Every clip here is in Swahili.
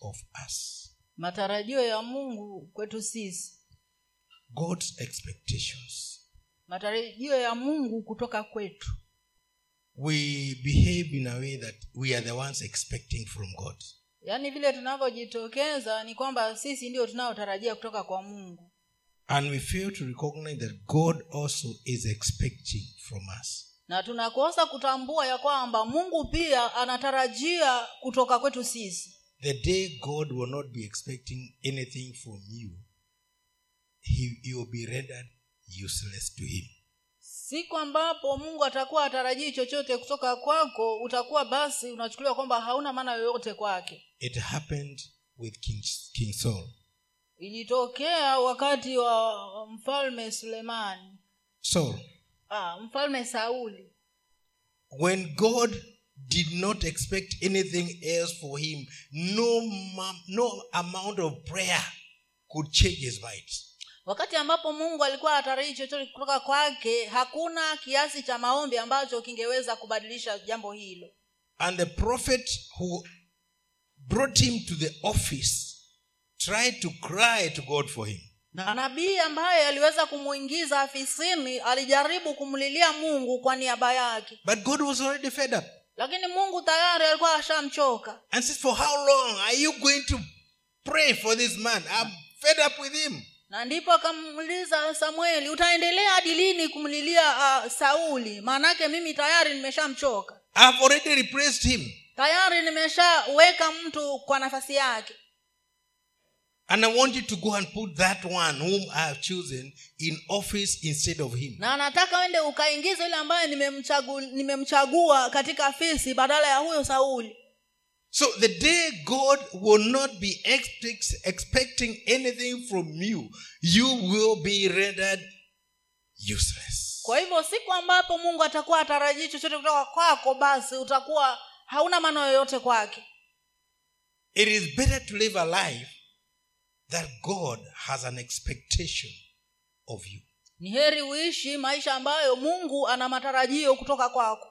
of us. matarajio ya mungu kwetu sisi God's expectations. matarajio ya mungu kutoka kwetu We behave in a way that we are the ones expecting from God. yaani vile tunavyojitokeza ni kwamba sisi ndio tunaotarajia kutoka kwa mungu And we fail to recognize that God also is expecting from us. na tunakosa kutambua ya kwamba mungu pia anatarajia kutoka kwetu sisi The day God will not be expecting anything from you, he, you will be rendered useless to Him. siku ambapo mungu atakuwa atarajii chochote kutoka kwako utakuwa basi unachukuliwa kwamba hauna maana yoyote kwake It happened with King, King Saul. ilitokea wakati wa mfalme sulemani Saul, ah, mfalme sauli when God did not expect anything else for him, no, no amount of prayer could change his mind. wakati ambapo mungu alikuwa atarajii chochote kutoka kwake hakuna kiasi cha maombi ambacho kingeweza kubadilisha jambo hilo And the prophet who brought him to the office tried to cry to God for him. na nabii ambaye aliweza kumwingiza afisini alijaribu kumlilia mungu kwa niaba yake But God was already fed up. Lakini mungu tayari alikuwa ashamchoka And says, For how long are you going to pray for this man? I'm fed up with him. na ndipo akamuuliza samueli utaendelea hadi lini kumlilia uh, sauli maanake mimi tayari nimeshamchoka I've already replaced him. tayari nimeshaweka mtu kwa nafasi yake And I want you to go and put that one whom I have chosen in office instead of him. na nataka wende ukaingiza yule ambaye nimemchagu, nimemchagua katika afisi badala ya huyo sauli So the day God will not be expect, expecting anything from you, you will be rendered useless. kwa hivyo siku ambapo mungu atakuwa atarajii chochote kutoka kwako basi utakuwa hauna maana yoyote kwake It is better to live a life that God has an expectation of you. ni heri uishi maisha ambayo mungu ana matarajio kutoka kwako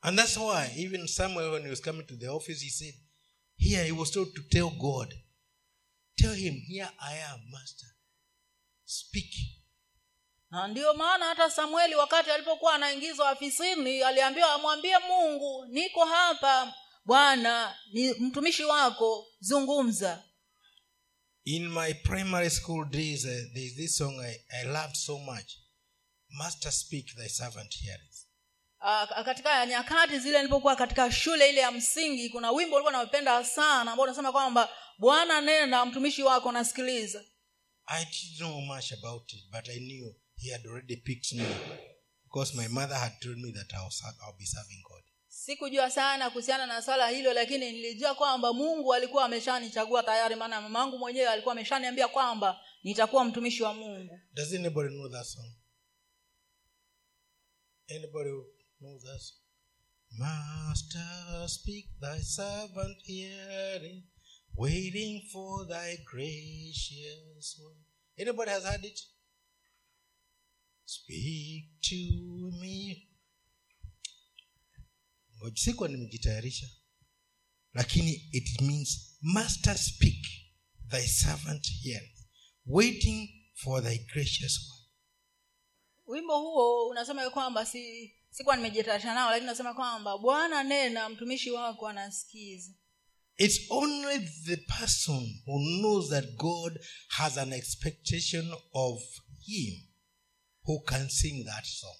And that's why even Samuel, when he was coming to the office, he said, Here he was told to tell God, Tell him, Here I am, Master. Speak. na ndiyo maana hata samueli wakati alipokuwa anaingizwa afisini aliambiwa amwambie mungu niko hapa bwana ni mtumishi wako zungumza In my primary school days, uh, there's this song I, I loved so much. Master, speak, thy servant heareth. Uh, katika nyakati zile nilipokuwa katika shule ile ya msingi kuna wimbo ulikuwa naupenda sana ambao unasema kwamba bwana nena mtumishi wako nasikiliza I didn't know much about it, but I knew he had already picked me because my mother had told me that I'll, I'll be serving God. Sikujua sana kuhusiana na swala hilo lakini nilijua kwamba mungu alikuwa ameshanichagua tayari maana mamangu mwenyewe alikuwa ameshaniambia kwamba nitakuwa mtumishi wa mungu Does anybody know that song? Anybody know that song? Master, speak thy servant hearing, waiting for thy gracious word. Anybody has heard it? Speak to me. Sikuwa nimejitayarisha. Lakini it means master speak thy servant heareth waiting for thy gracious word. Wimbo huo unasema kwamba si sikuwa nimejitayarisha nao lakini unasema kwamba bwana nena mtumishi wako anasikiza. It's only the person who knows that God has an expectation of him who can sing that song.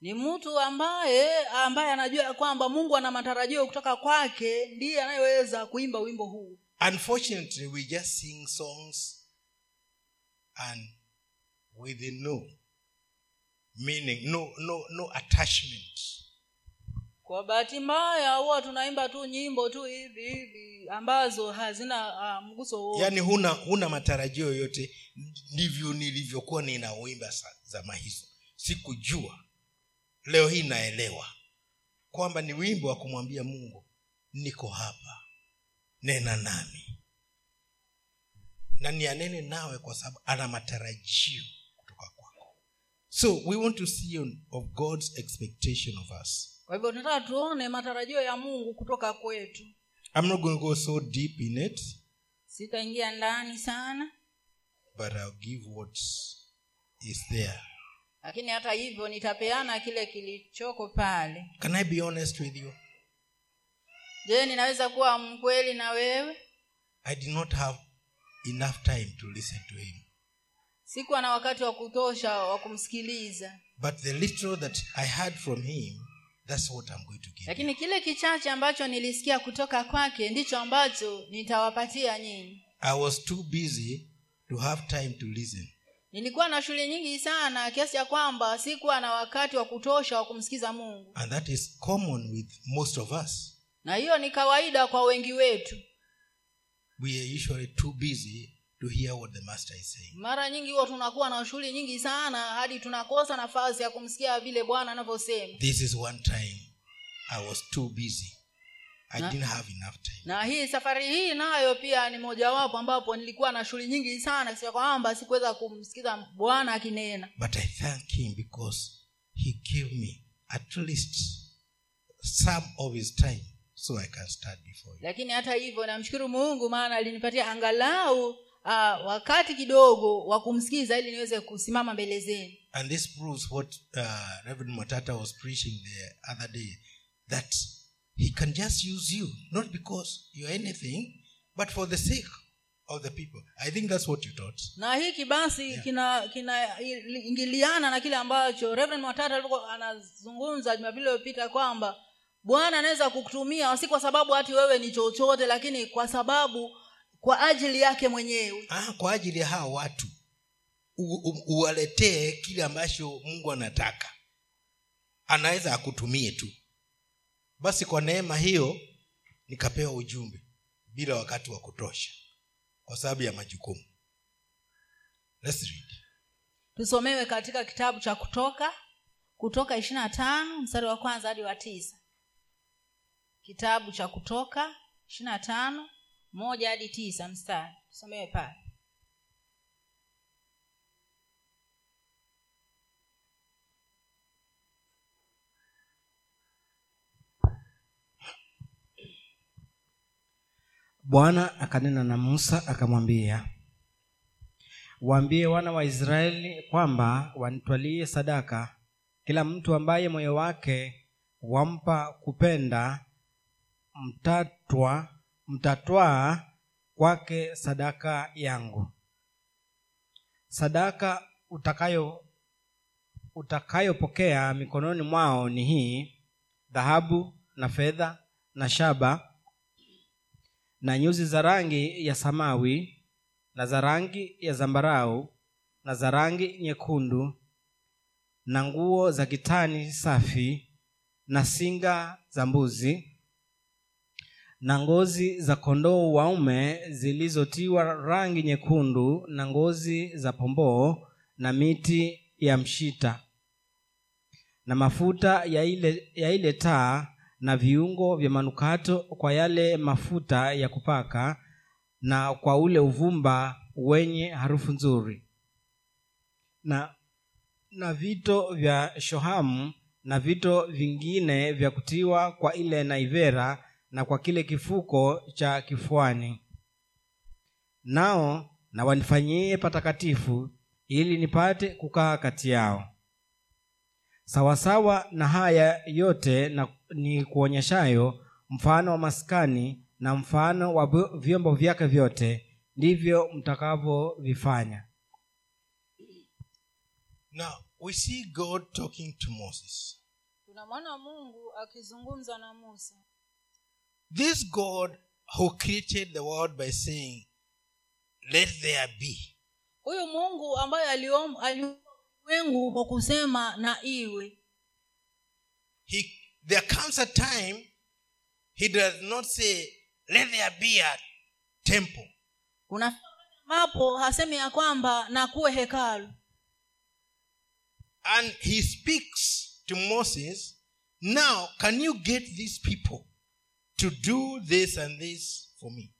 Ni mtu ambaye ambaye anajua ya kwamba mungu ana matarajio kutoka kwake ndiye anayeweza kuimba wimbo huu Unfortunately, we just sing songs and with no meaning, no, no, no attachment. kwa bahati mbaya huwa tunaimba tu nyimbo tu hivi hivi ambazo hazina uh, mguso Yaani huna, huna matarajio yoyote. Ndivyo nilivyokuwa ninauimba zama hizo, sikujua. Leo hii naelewa kwamba ni wimbo wa kumwambia Mungu, niko hapa, nena nami na nianene nawe, kwa sababu ana matarajio kutoka kwako. So we want to see of God's expectation of us. kwa hivyo tunataka tuone matarajio ya mungu kutoka kwetu I'm not going to go so deep in it, sitaingia ndani sana but I'll give what is there. Lakini hata hivyo nitapeana kile kilichoko pale Can I be honest with you? je ninaweza kuwa mkweli na wewe I did not have enough time to listen to him. sikuwa na wakati wa kutosha wa kumsikiliza But the little that I heard from him, that's what I'm going to give. lakini kile kichache ambacho nilisikia kutoka kwake ndicho ambacho nitawapatia nyinyi I was too busy to have time to listen. Nilikuwa na shule nyingi sana kiasi cha kwamba sikuwa na wakati wa kutosha wa kumsikiza mungu And that is common with most of us. na hiyo ni kawaida kwa wengi wetu We are usually too busy to hear what the master is saying. mara nyingi huwa tunakuwa na shughuli nyingi sana hadi tunakosa nafasi ya kumsikia vile bwana anavyosema This is one time I was too busy. I Na- didn't have enough time. na hii safari hii nayo pia ni mojawapo ambapo nilikuwa na shughuli nyingi sana kiasi kwamba sikuweza kumsikiza bwana akinena But I thank him because he gave me at least some of his time so I can start before you. lakini hata hivyo namshukuru mungu maana alinipatia angalau uh, wakati kidogo wa kumsikiza ili niweze kusimama mbele zenu And this proves what uh, Reverend Matata was preaching the other day that he can just use you, not because you're anything, but for the sake of the people. I think that's what you taught. na hiki basi Yeah. kina kinaingiliana na kile ambacho reverend watata alivyokuwa anazungumza jumapili iliyopita kwamba bwana anaweza kukutumia si kwa sababu hati wewe ni chochote lakini kwa sababu kwa ajili yake mwenyewe Ah, kwa ajili ya hawa watu uwaletee kile ambacho mungu anataka anaweza akutumie tu basi kwa neema hiyo nikapewa ujumbe bila wakati wa kutosha kwa sababu ya majukumu. Let's read. tusomewe katika kitabu cha kutoka kutoka ishiri na tano mstari wa kwanza hadi wa tisa. Kitabu cha kutoka ishiri na tano moja hadi tisa mstari. Tusomewe pale bwana akanena na musa akamwambia waambie wana wa israeli kwamba wanitwalie sadaka. Kila mtu ambaye moyo wake wampa kupenda mtatwa mtatwaa kwake sadaka yangu. Sadaka utakayo utakayopokea mikononi mwao ni hii dhahabu na fedha na shaba na nyuzi za rangi ya samawi na za rangi ya zambarau na za rangi nyekundu na nguo za kitani safi na singa za mbuzi na ngozi za kondoo waume zilizotiwa rangi nyekundu na ngozi za pomboo na miti ya mshita na mafuta ya ile, ya ile taa na viungo vya manukato kwa yale mafuta ya kupaka na kwa ule uvumba wenye harufu nzuri. Na na vito vya shohamu na vito vingine vya kutiwa kwa ile naivera na kwa kile kifuko cha kifuani. Nao na wanifanyie patakatifu ili nipate kukaa kati yao sawasawa na haya yote na ni kuonyeshayo mfano wa maskani na mfano wa vyombo vyake vyote ndivyo mtakavyovifanya Now, we see God talking to Moses. tunamwona mungu akizungumza na musa This God who created the world by saying, Let there be. huyu mungu ambaye aliumba ulimwengu kwa kusema na iwe He, there comes a time he does not say, Let there be a temple. kuna ambapo hasemi ya kwamba na kuwe hekalu And he speaks to Moses, Now, can you get these people to do this and this for me?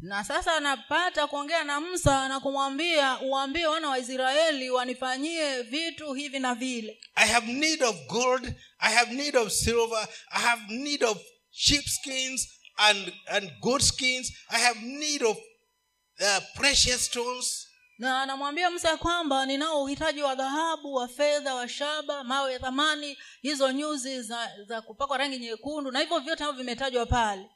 Na sasa anapata kuongea na musa na kumwambia uwaambie wana wa israeli wanifanyie vitu hivi na vile I have need of gold. I have need of silver. I have need of sheepskins. and, and goat skins. I have need of uh, precious stones. na anamwambia musa kwamba ninao uhitaji wa dhahabu wa fedha wa shaba mawe ya thamani hizo nyuzi za, za kupakwa rangi nyekundu na hivyo vyote ambavyo vimetajwa pale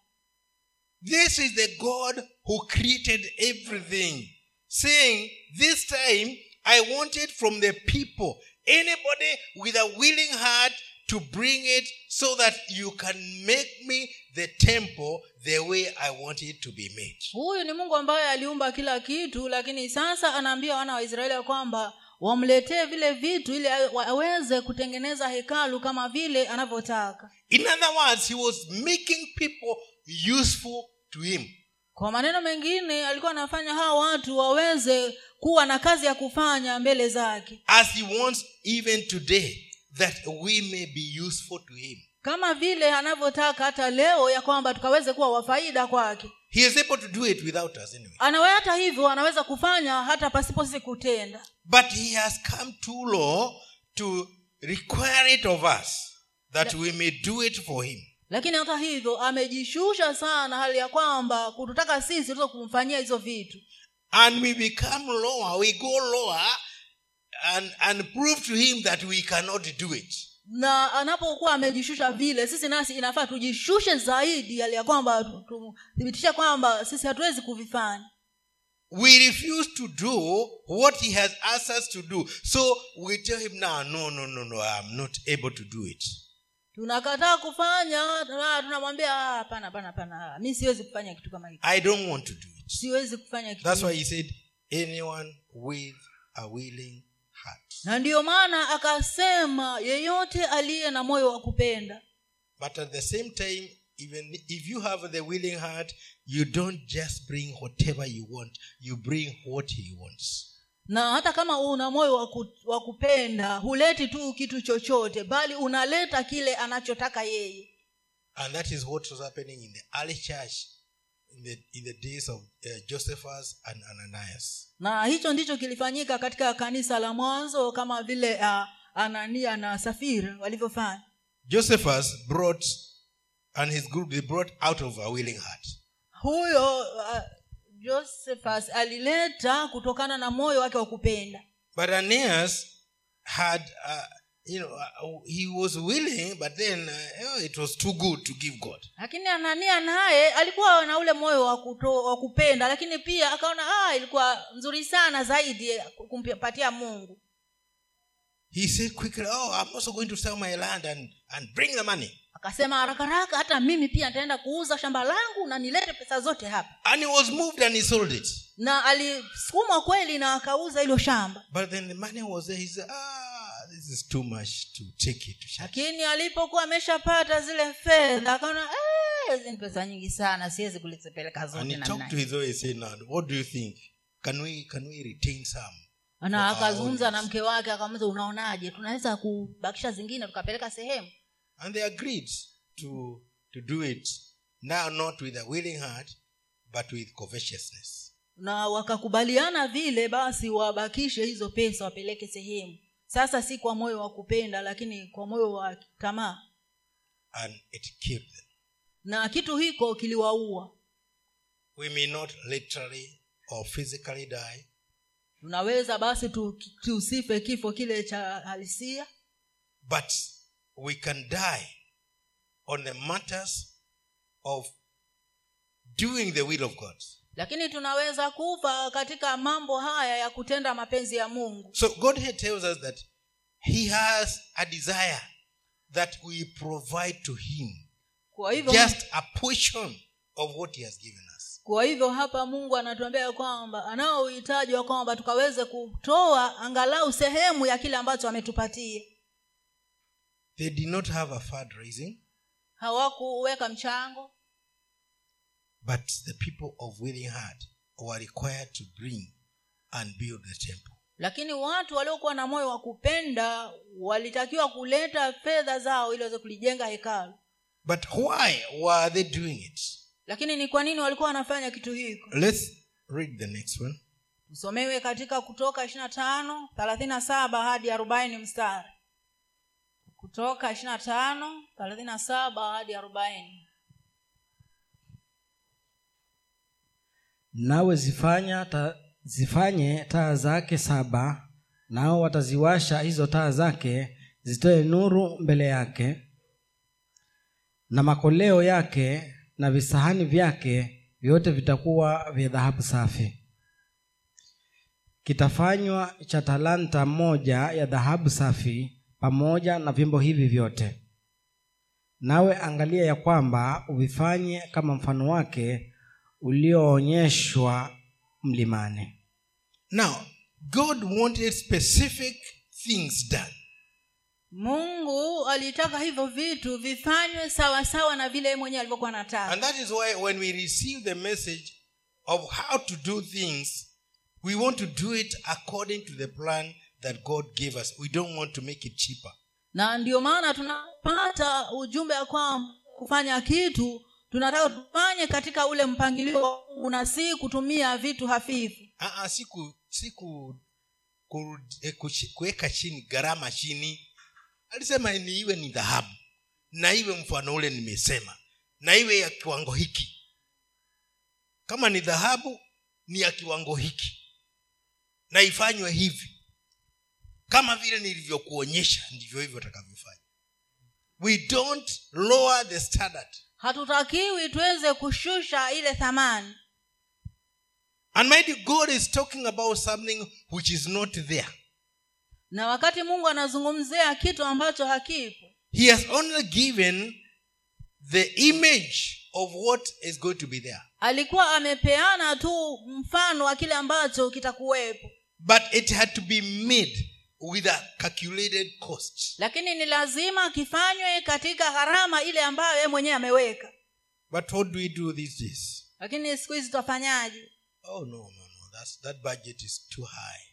This is the God who created everything, saying, This time I want it from the people. Anybody with a willing heart to bring it so that you can make me the temple the way I want it to be made. huyu ni mungu ambaye aliumba kila kitu lakini sasa anaambia wana wa israeli ya kwamba wamletee vile vitu ili awe- aweze kutengeneza hekalu kama vile anavyotaka In other words, he was making people useful to him. kwa maneno mengine alikuwa anafanya hawa watu waweze kuwa na kazi ya kufanya mbele zake As he wants even today that we may be useful to him. kama vile anavyotaka hata leo ya kwamba tukaweze kuwa wafaida kwake He is able to do it without us anyway. anawe hata hivyo anaweza kufanya hata pasipo sisi kutenda But he has come too low to require it of us that we may do it for him. lakini hata hivyo amejishusha sana hali ya kwamba kututaka sisi tuweze kumfanyia hizo vitu And we become lower, we go lower and, and prove to him that we cannot do it. Na anapokuwa amejishusha vile sisi nasi inafaa tujishushe zaidi hali ya kwamba tu- tuthibitishe kwamba sisi hatuwezi kuvifanya We refuse to do what he has asked us to do. So we tell him now, no, no, no, no, I'm not able to do it. tunakataa kufanya tuna- tunamwambia "Ah, hapana hapana hapana mi siwezi kufanya kitu kama hiki I don't want to do it. siwezi kufanya kitu That's why he said, anyone with a willing heart. na ndiyo maana akasema yeyote aliye na moyo wa kupenda But at the same time, even if you have the willing heart, you don't just bring whatever you want, you bring what he wants. na hata kama una moyo wa kupenda huleti tu kitu chochote bali unaleta kile anachotaka yeye And that is what was happening in the early church in the, in the days of uh, Josephus and Ananias. na hicho ndicho kilifanyika katika kanisa la mwanzo kama vile uh, anania na safira walivyofanya Josephus brought, and his group, they brought out of a willing heart. huyo uh, josephus alileta kutokana na moyo wake wa kupenda But Aeneas had, uh, you know, uh, he was willing, but then uh, it was too good to give God. lakini anania naye alikuwa na ule moyo wa kupenda lakini pia akaona ah, ilikuwa nzuri sana zaidi kumpatia mungu He said quickly, Oh, I'm also going to sell my land and, and bring the money. akasema haraka haraka hata mimi pia nitaenda kuuza shamba langu na nilete pesa zote hapa And he was moved and he sold it. na alisukumwa kweli na akauza hilo shamba But then the money was there. He said, Ah, this is too much to take it to lakini alipokuwa ameshapata zile fedha akaona "Eh, hizi ni pesa nyingi sana siwezi kulizipeleka zote he namna talked to hii." his wife, he said, Now, what do you think? Can we can we retain some? na akazungumza na mke wake akamuza unaonaje tunaweza kubakisha zingine tukapeleka sehemu And they agreed to to do it now not with a willing heart, but with covetousness. na wakakubaliana vile basi wabakishe hizo pesa wapeleke sehemu sasa si kwa moyo wa kupenda lakini kwa moyo wa tamaa And it killed them. na kitu hiko kiliwaua We may not literally or physically die, tunaweza basi tu- tusife kifo kile cha halisia but we can die on the matters of doing the will of God. Lakini tunaweza kufa katika mambo haya ya kutenda mapenzi ya mungu. So God here tells us that He has a desire that we provide to Him kwa hivyo just a portion of what He has given us. kwa hivyo hapa mungu anatuambia ya kwamba anao uhitaji wa kwamba tukaweze kutoa angalau sehemu ya kile ambacho ametupatia. They did not have a fundraising, hawakuweka mchango but the people of willing heart were required to bring and build the temple. lakini watu waliokuwa na moyo wa kupenda walitakiwa kuleta fedha zao ili waweze kulijenga hekalu But why were they doing it? lakini ni kwa nini walikuwa wanafanya kitu hiko Let's read the next one. usomewe katika kutoka ishirina tano thelathini na saba hadi arobaini mstari kutoka ishirina tano thelathini na saba hadi arobaini nawe zifanya ta, zifanye taa zake saba nao wataziwasha hizo taa zake zitoe nuru mbele yake na makoleo yake na visahani vyake vyote vitakuwa vya dhahabu safi. Kitafanywa cha talanta moja ya dhahabu safi pamoja na vyombo hivi vyote. Nawe angalia ya kwamba uvifanye kama mfano wake ulioonyeshwa mlimani Now, God wanted specific things done. mungu alitaka hivyo vitu vifanywe sawa sawa na vile mwenye mwenyewe alivyokuwa anataka And that is why when we receive the message of how to do things, we want to do it according to the plan that God gave us. We don't want to make it cheaper. na ndio maana tunapata ujumbe ya kwamba kufanya kitu tunataka tufanye katika ule mpangilio wa Mungu na si kutumia vitu hafifu. Ah, siku si ku, si ku, ku, eh, kuweka chini gharama chini. Alisema ni iwe ni dhahabu na iwe mfano ule nimesema na iwe ya kiwango hiki. Kama ni dhahabu ni ya kiwango hiki. Na ifanywe hivi. Kama vile nilivyokuonyesha ndivyo hivyo utakavyofanya. We don't lower the standard hatutakiwi tuweze kushusha ile thamani. And mighty god is talking about something which is not there. Na wakati mungu anazungumzia kitu ambacho hakipo he has only given the image of what is going to be there. alikuwa amepeana tu mfano wa kile ambacho kitakuwepo. But it had to be made with a calculated cost. Lakini ni lazima kifanywe katika gharama ile ambayo yeye mwenyewe ameweka. But what do we do these days? Lakini siku hizi twafanyaje? Oh no no no. That's, that budget is too high